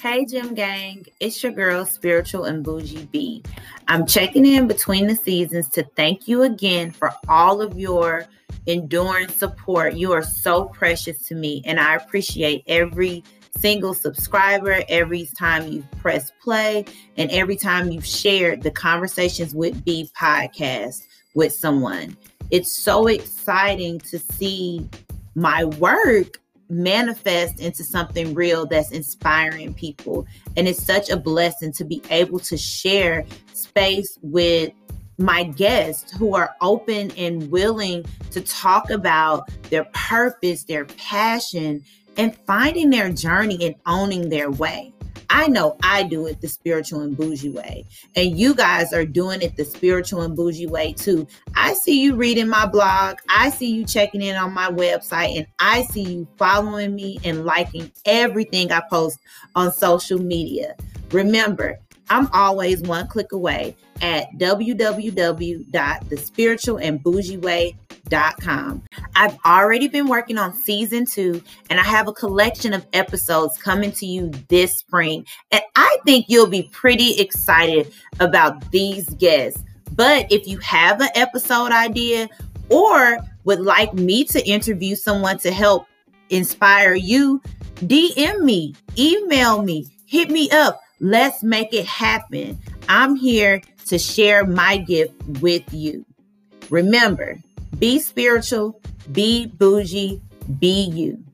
Hey, Gym Gang, it's your girl, Spiritual and Bougie B. I'm checking in between the seasons to thank you again for all of your enduring support. You are so precious to me, and I appreciate every single subscriber, every time you've pressed play, and every time you've shared the Conversations with B podcast with someone. It's so exciting to see my work manifest into something real that's inspiring people. And it's such a blessing to be able to share space with my guests who are open and willing to talk about their purpose, their passion, and finding their journey and owning their way. I know I do it the spiritual and bougie way. And you guys are doing it the spiritual and bougie way too. I see you reading my blog. I see you checking in on my website. And I see you following me and liking everything I post on social media. Remember, I'm always one click away at www.thespiritualandbougieway.com. I've already been working on season two, and I have a collection of episodes coming to you this spring. And I think you'll be pretty excited about these guests. But if you have an episode idea or would like me to interview someone to help inspire you, DM me, email me, hit me up. Let's make it happen. I'm here to share my gift with you. Remember, be spiritual, be bougie, be you.